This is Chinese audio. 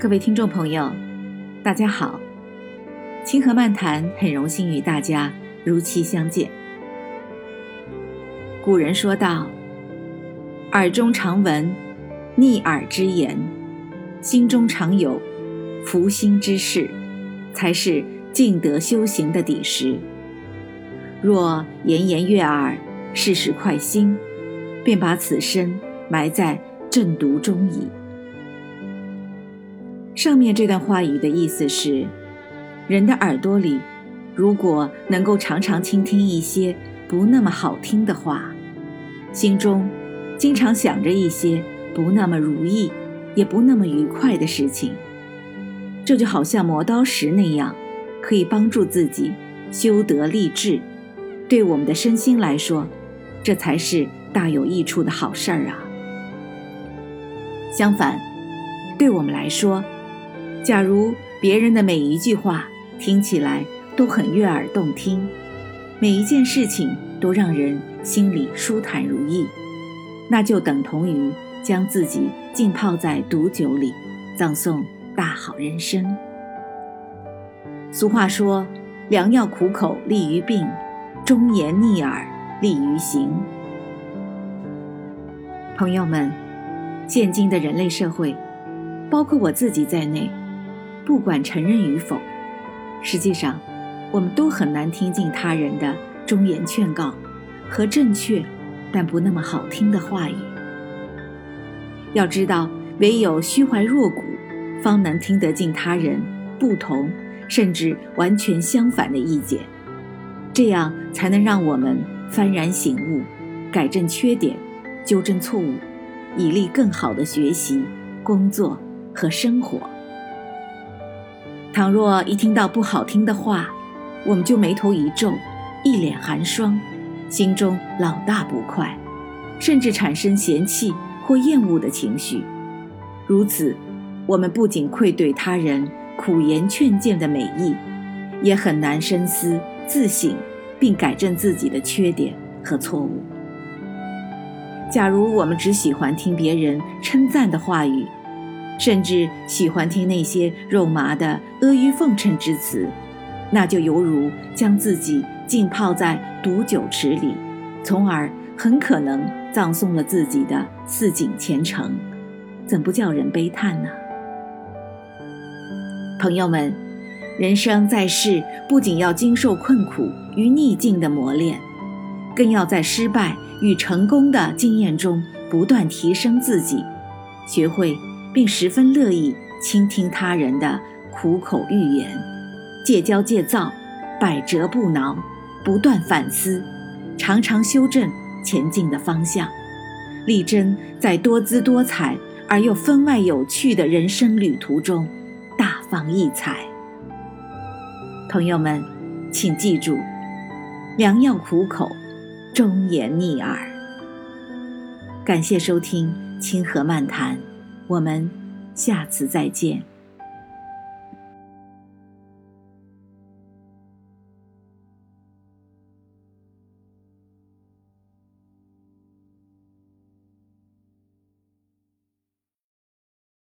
各位听众朋友，大家好！清河漫谈很荣幸与大家如期相见。古人说道：“耳中常闻逆耳之言，心中常有福心之事，才是静德修行的底石。若言言悦耳，事事快心，便把此身埋在正毒中矣。”上面这段话语的意思是，人的耳朵里，如果能够常常倾听一些不那么好听的话，心中经常想着一些不那么如意，也不那么愉快的事情，这就好像磨刀石那样，可以帮助自己修德立志。对我们的身心来说，这才是大有益处的好事儿啊。相反，对我们来说，假如别人的每一句话听起来都很悦耳动听，每一件事情都让人心里舒坦如意，那就等同于将自己浸泡在毒酒里，葬送大好人生。俗话说：“良药苦口利于病，忠言逆耳利于行。”朋友们，现今的人类社会，包括我自己在内。不管承认与否，实际上，我们都很难听进他人的忠言劝告和正确但不那么好听的话语。要知道，唯有虚怀若谷，方能听得进他人不同甚至完全相反的意见，这样才能让我们幡然醒悟，改正缺点，纠正错误，以利更好的学习、工作和生活。倘若一听到不好听的话，我们就眉头一皱，一脸寒霜，心中老大不快，甚至产生嫌弃或厌恶的情绪。如此，我们不仅愧对他人苦言劝谏的美意，也很难深思自省，并改正自己的缺点和错误。假如我们只喜欢听别人称赞的话语，甚至喜欢听那些肉麻的阿谀奉承之词，那就犹如将自己浸泡在毒酒池里，从而很可能葬送了自己的似锦前程，怎不叫人悲叹呢？朋友们，人生在世，不仅要经受困苦与逆境的磨练，更要在失败与成功的经验中不断提升自己，学会。并十分乐意倾听他人的苦口欲言，戒骄戒躁，百折不挠，不断反思，常常修正前进的方向，力争在多姿多彩而又分外有趣的人生旅途中大放异彩。朋友们，请记住：良药苦口，忠言逆耳。感谢收听《清河漫谈》。我们下次再见。